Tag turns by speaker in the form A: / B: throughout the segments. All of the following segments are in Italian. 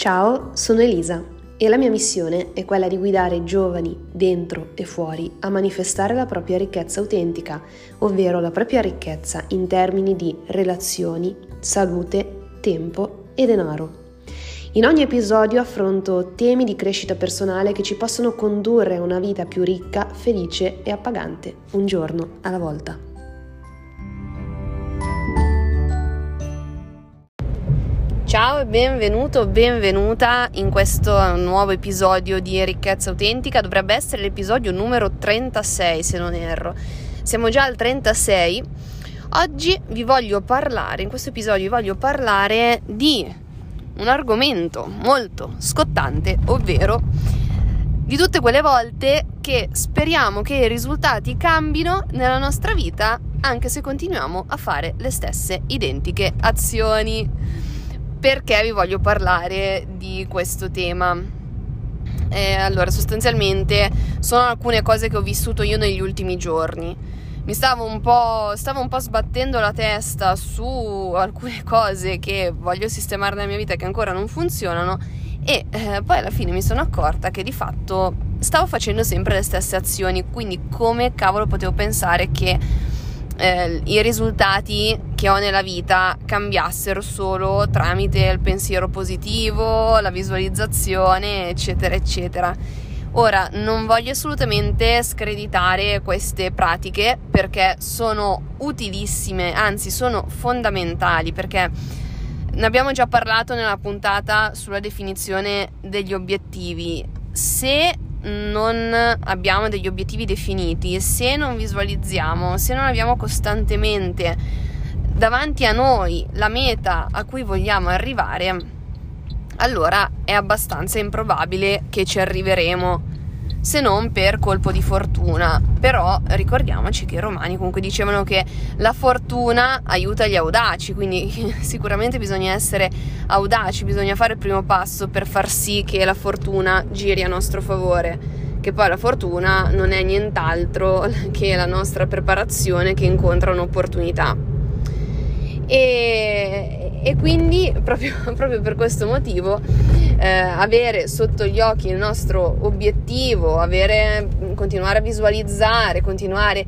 A: Ciao, sono Elisa e la mia missione è quella di guidare giovani dentro e fuori a manifestare la propria ricchezza autentica, ovvero la propria ricchezza in termini di relazioni, salute, tempo e denaro. In ogni episodio affronto temi di crescita personale che ci possono condurre a una vita più ricca, felice e appagante, un giorno alla volta. Ciao e benvenuto, benvenuta in questo nuovo episodio di Ricchezza Autentica. Dovrebbe essere l'episodio numero 36 se non erro. Siamo già al 36. Oggi vi voglio parlare, in questo episodio vi voglio parlare di un argomento molto scottante, ovvero di tutte quelle volte che speriamo che i risultati cambino nella nostra vita anche se continuiamo a fare le stesse identiche azioni perché vi voglio parlare di questo tema. Eh, allora, sostanzialmente sono alcune cose che ho vissuto io negli ultimi giorni. Mi stavo un po', stavo un po' sbattendo la testa su alcune cose che voglio sistemare nella mia vita che ancora non funzionano e eh, poi alla fine mi sono accorta che di fatto stavo facendo sempre le stesse azioni, quindi come cavolo potevo pensare che eh, i risultati che ho nella vita cambiassero solo tramite il pensiero positivo, la visualizzazione, eccetera, eccetera. Ora, non voglio assolutamente screditare queste pratiche perché sono utilissime, anzi sono fondamentali perché ne abbiamo già parlato nella puntata sulla definizione degli obiettivi. Se non abbiamo degli obiettivi definiti, se non visualizziamo, se non abbiamo costantemente davanti a noi la meta a cui vogliamo arrivare, allora è abbastanza improbabile che ci arriveremo se non per colpo di fortuna. Però ricordiamoci che i romani comunque dicevano che la fortuna aiuta gli audaci, quindi sicuramente bisogna essere audaci, bisogna fare il primo passo per far sì che la fortuna giri a nostro favore. Che poi la fortuna non è nient'altro che la nostra preparazione che incontra un'opportunità. E, e quindi proprio, proprio, per questo motivo eh, avere sotto gli occhi il nostro obiettivo, avere, continuare a visualizzare, continuare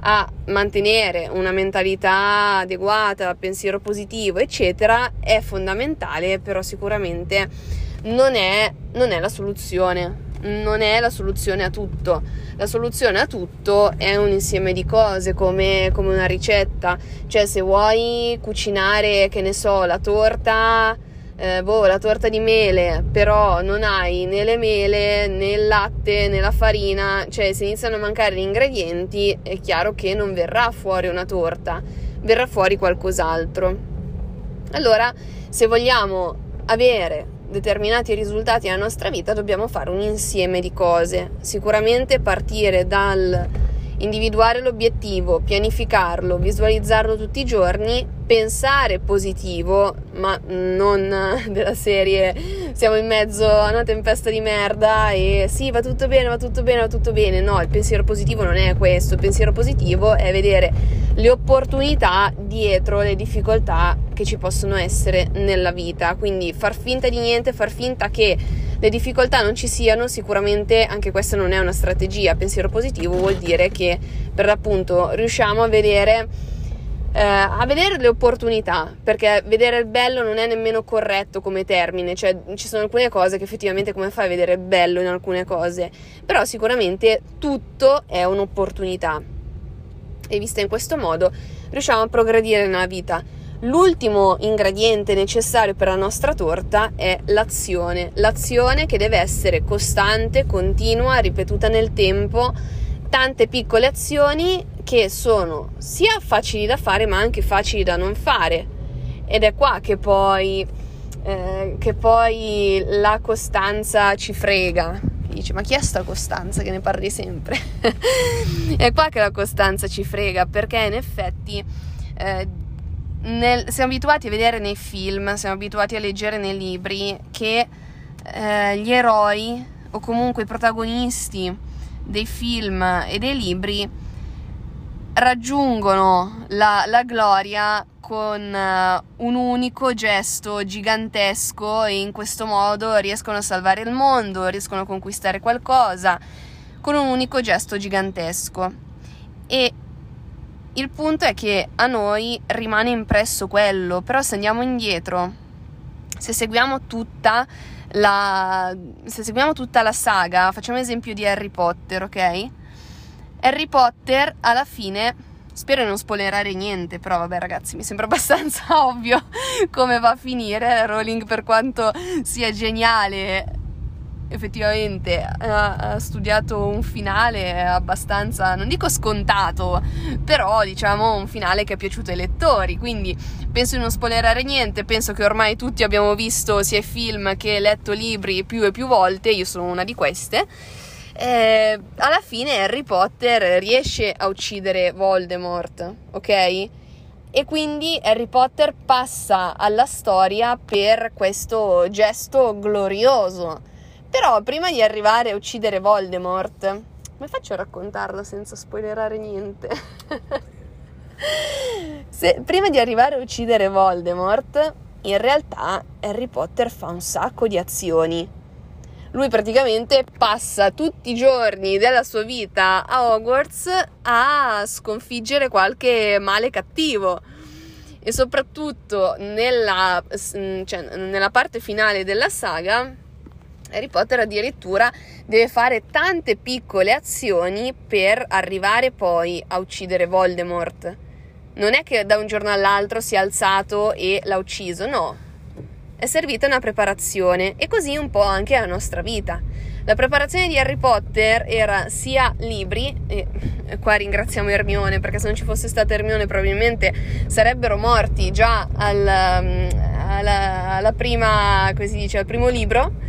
A: a mantenere una mentalità adeguata, pensiero positivo, eccetera, è fondamentale, però sicuramente non è, non è la soluzione non è la soluzione a tutto. La soluzione a tutto è un insieme di cose come, come una ricetta. Cioè, se vuoi cucinare, che ne so, la torta. Eh, boh, la torta di mele, però non hai né le mele né il latte né la farina, cioè se iniziano a mancare gli ingredienti è chiaro che non verrà fuori una torta, verrà fuori qualcos'altro. Allora, se vogliamo avere determinati risultati nella nostra vita dobbiamo fare un insieme di cose. Sicuramente partire dal individuare l'obiettivo, pianificarlo, visualizzarlo tutti i giorni, pensare positivo, ma non della serie siamo in mezzo a una tempesta di merda e sì, va tutto bene, va tutto bene, va tutto bene. No, il pensiero positivo non è questo, il pensiero positivo è vedere le opportunità dietro le difficoltà che ci possono essere nella vita, quindi far finta di niente, far finta che le difficoltà non ci siano, sicuramente anche questa non è una strategia. Pensiero positivo vuol dire che per l'appunto riusciamo a vedere, eh, a vedere le opportunità, perché vedere il bello non è nemmeno corretto come termine, cioè ci sono alcune cose che effettivamente come fai a vedere bello in alcune cose, però sicuramente tutto è un'opportunità. E vista in questo modo riusciamo a progredire nella vita. L'ultimo ingrediente necessario per la nostra torta è l'azione, l'azione che deve essere costante, continua, ripetuta nel tempo, tante piccole azioni che sono sia facili da fare ma anche facili da non fare. Ed è qua che poi, eh, che poi la costanza ci frega. Dice, ma chi è sta Costanza che ne parli sempre? è qua che la costanza ci frega perché in effetti eh, nel, siamo abituati a vedere nei film, siamo abituati a leggere nei libri che eh, gli eroi o comunque i protagonisti dei film e dei libri raggiungono la, la gloria con uh, un unico gesto gigantesco e in questo modo riescono a salvare il mondo, riescono a conquistare qualcosa con un unico gesto gigantesco. E il punto è che a noi rimane impresso quello, però se andiamo indietro, se seguiamo tutta la, se seguiamo tutta la saga, facciamo esempio di Harry Potter, ok? Harry Potter alla fine Spero di non spoilerare niente, però vabbè ragazzi, mi sembra abbastanza ovvio come va a finire. Rowling per quanto sia geniale, effettivamente ha, studiato un finale abbastanza, non dico scontato, però diciamo un finale che è piaciuto ai lettori, quindi penso di non spoilerare niente, penso che ormai tutti abbiamo visto sia film che letto libri più e più volte, io sono una di queste eh, alla fine Harry Potter riesce a uccidere Voldemort, ok? E quindi Harry Potter passa alla storia per questo gesto glorioso. Però prima di arrivare a uccidere Voldemort, come faccio a raccontarlo senza spoilerare niente? Se, prima di arrivare a uccidere Voldemort, in realtà Harry Potter fa un sacco di azioni lui praticamente passa tutti i giorni della sua vita a Hogwarts a sconfiggere qualche male cattivo e soprattutto nella, cioè, nella parte finale della saga Harry Potter addirittura deve fare tante piccole azioni per arrivare poi a uccidere Voldemort. Non è che da un giorno all'altro si è alzato e l'ha ucciso, no, è servita una preparazione e così un po' anche la nostra vita. La preparazione di Harry Potter era sia libri, e qua ringraziamo Hermione perché se non ci fosse stata Hermione probabilmente sarebbero morti già al, mm, alla, alla prima, dice, al primo libro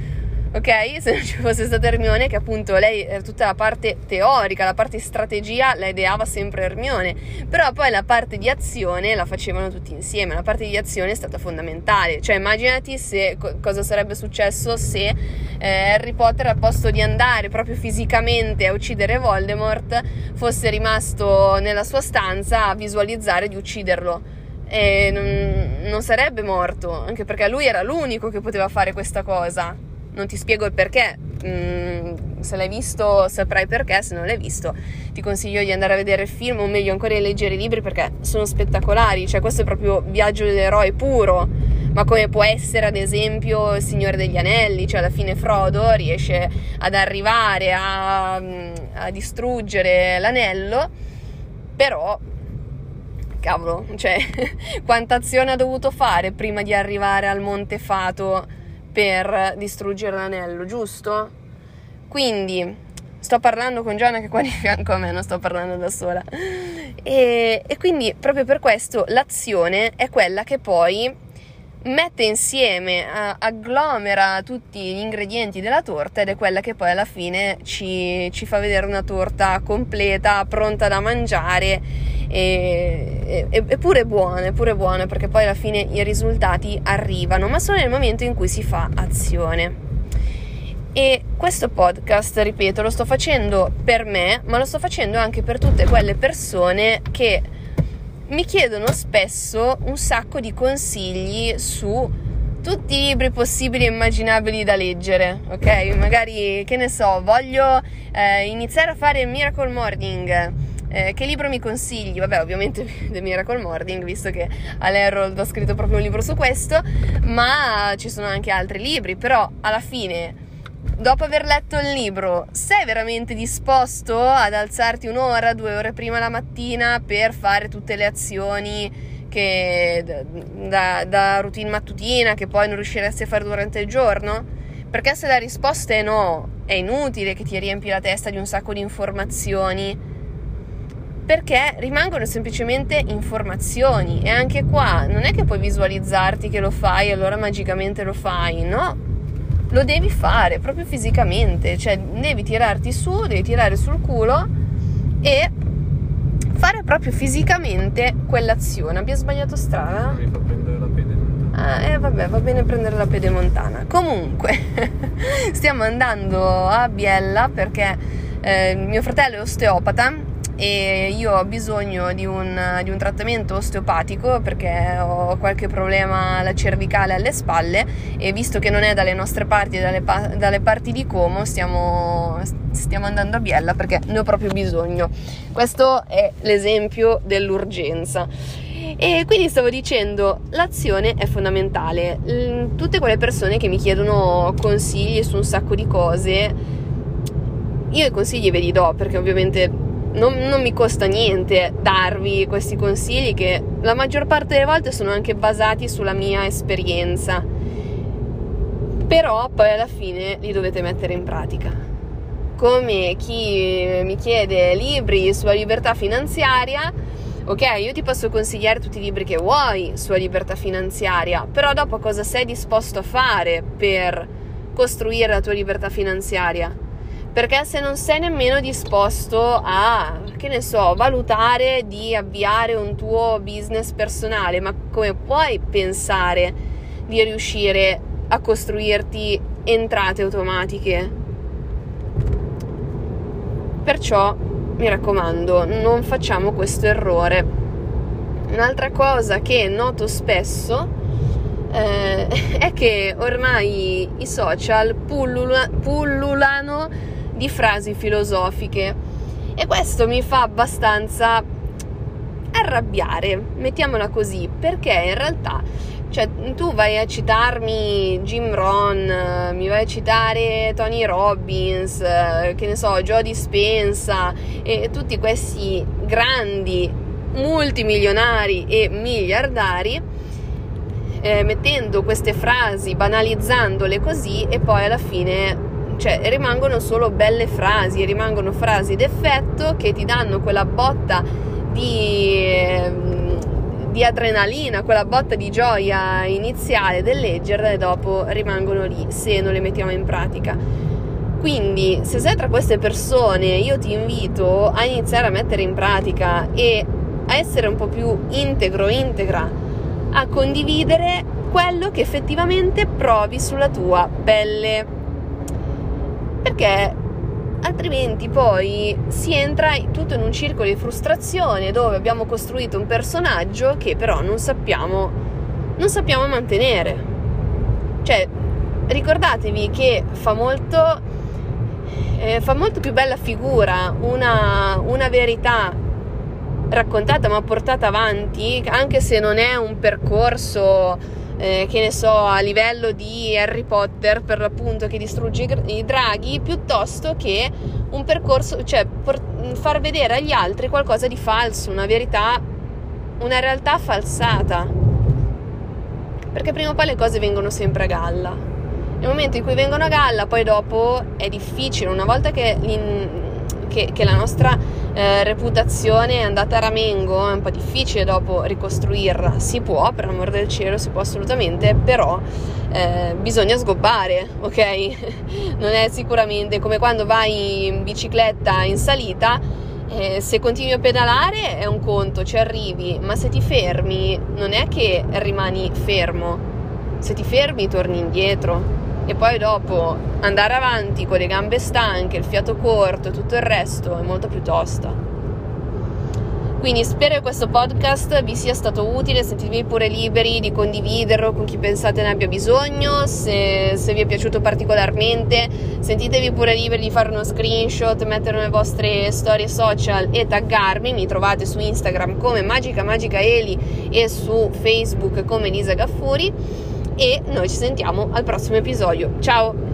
A: ok? Se non ci fosse stata Hermione, che appunto lei era tutta la parte teorica, la parte strategia la ideava sempre Hermione, però poi la parte di azione la facevano tutti insieme, la parte di azione è stata fondamentale, cioè immaginati se, cosa sarebbe successo se eh, Harry Potter al posto di andare proprio fisicamente a uccidere Voldemort fosse rimasto nella sua stanza a visualizzare di ucciderlo. E non, non sarebbe morto, anche perché lui era l'unico che poteva fare questa cosa non ti spiego il perché. Mm, se l'hai visto saprai perché, se non l'hai visto ti consiglio di andare a vedere il film o meglio ancora di leggere i libri perché sono spettacolari, cioè questo è proprio viaggio dell'eroe puro, ma come può essere ad esempio il Signore degli Anelli, cioè alla fine Frodo riesce ad arrivare a, mm, a distruggere l'anello, però cavolo, cioè quanta azione ha dovuto fare prima di arrivare al Monte Fato per distruggere l'anello, giusto? Quindi sto parlando con Gianna che è qua di fianco a me, non sto parlando da sola. E, e quindi proprio per questo l'azione è quella che poi mette insieme, agglomera tutti gli ingredienti della torta ed è quella che poi alla fine ci, ci fa vedere una torta completa, pronta da mangiare e, e, e pure buona, pure buona perché poi alla fine i risultati arrivano, ma solo nel momento in cui si fa azione. E questo podcast, ripeto, lo sto facendo per me, ma lo sto facendo anche per tutte quelle persone che mi chiedono spesso un sacco di consigli su tutti i libri possibili e immaginabili da leggere, ok? Magari, che ne so, voglio eh, iniziare a fare Miracle Morning. Eh, che libro mi consigli? Vabbè, ovviamente The Miracle Morning, visto che all'Herald ho scritto proprio un libro su questo, ma ci sono anche altri libri, però alla fine dopo aver letto il libro, sei veramente disposto ad alzarti un'ora, due ore prima la mattina per fare tutte le azioni che, da, da routine mattutina che poi non riusciresti a fare durante il giorno? Perché se la risposta è no, è inutile che ti riempi la testa di un sacco di informazioni perché rimangono semplicemente informazioni e anche qua non è che puoi visualizzarti che lo fai e allora magicamente lo fai, no? lo devi fare proprio fisicamente, cioè devi tirarti su, devi tirare sul culo e fare proprio fisicamente quell'azione. Abbia sbagliato strada?
B: Mi fa prendere la pedemontana.
A: Ah, eh vabbè, va bene prendere la pedemontana. Comunque, stiamo andando a Biella perché eh, mio fratello è osteopata e io ho bisogno di un, di un, trattamento osteopatico perché ho qualche problema alla cervicale alle spalle e visto che non è dalle nostre parti, dalle, dalle parti di Como, stiamo, stiamo andando a Biella perché ne ho proprio bisogno. Questo è l'esempio dell'urgenza. E quindi stavo dicendo, l'azione è fondamentale. Tutte quelle persone che mi chiedono consigli su un sacco di cose, io i consigli ve li do perché ovviamente non, non, mi costa niente darvi questi consigli che la maggior parte delle volte sono anche basati sulla mia esperienza. Però poi alla fine li dovete mettere in pratica. Come chi mi chiede libri sulla libertà finanziaria, ok, io ti posso consigliare tutti i libri che vuoi sulla libertà finanziaria, però dopo cosa sei disposto a fare per costruire la tua libertà finanziaria? Perché se non sei nemmeno disposto a, che ne so, valutare di avviare un tuo business personale, ma come puoi pensare di riuscire a costruirti entrate automatiche? Perciò mi raccomando, non facciamo questo errore. Un'altra cosa che noto spesso eh, è che ormai i social pullula, pullulano di frasi filosofiche. E questo mi fa abbastanza arrabbiare, mettiamola così, perché in realtà cioè, tu vai a citarmi Jim Ron, mi vai a citare Tony Robbins, che ne so, Joe Dispensa e tutti questi grandi multimilionari e miliardari, eh, mettendo queste frasi, banalizzandole così e poi alla fine cioè rimangono solo belle frasi, rimangono frasi d'effetto che ti danno quella botta di, ehm, di adrenalina, quella botta di gioia iniziale del leggerle e dopo rimangono lì se non le mettiamo in pratica. Quindi, se sei tra queste persone, io ti invito a iniziare a mettere in pratica e a essere un po' più integro, integra, a condividere quello che effettivamente provi sulla tua pelle perché altrimenti poi si entra tutto in un circolo di frustrazione dove abbiamo costruito un personaggio che però non sappiamo, non sappiamo mantenere. Cioè, ricordatevi che fa molto, eh, fa molto più bella figura una, una verità raccontata ma portata avanti, anche se non è un percorso eh, che ne so, a livello di Harry Potter per l'appunto che distrugge i, draghi, piuttosto che un percorso, cioè por- far vedere agli altri qualcosa di falso, una verità, una realtà falsata. Perché prima o poi le cose vengono sempre a galla. Nel momento in cui vengono a galla, poi dopo è difficile, una volta che, che, che la nostra eh, reputazione è andata a ramengo, è un po' difficile dopo ricostruirla, si può, per amor del cielo, si può assolutamente, però eh, bisogna sgobbare, ok? non è sicuramente come quando vai in bicicletta in salita, eh, se continui a pedalare è un conto, ci arrivi, ma se ti fermi non è che rimani fermo, se ti fermi torni indietro e poi dopo andare avanti con le gambe stanche, il fiato corto e tutto il resto è molto più tosta. Quindi spero che questo podcast vi sia stato utile, sentitevi pure liberi di condividerlo con chi pensate ne abbia bisogno, se, se, vi è piaciuto particolarmente sentitevi pure liberi di fare uno screenshot, metterlo nelle vostre storie social e taggarmi, mi trovate su Instagram come Magica Magica Eli e su Facebook come Lisa Gaffuri e noi ci sentiamo al prossimo episodio. Ciao!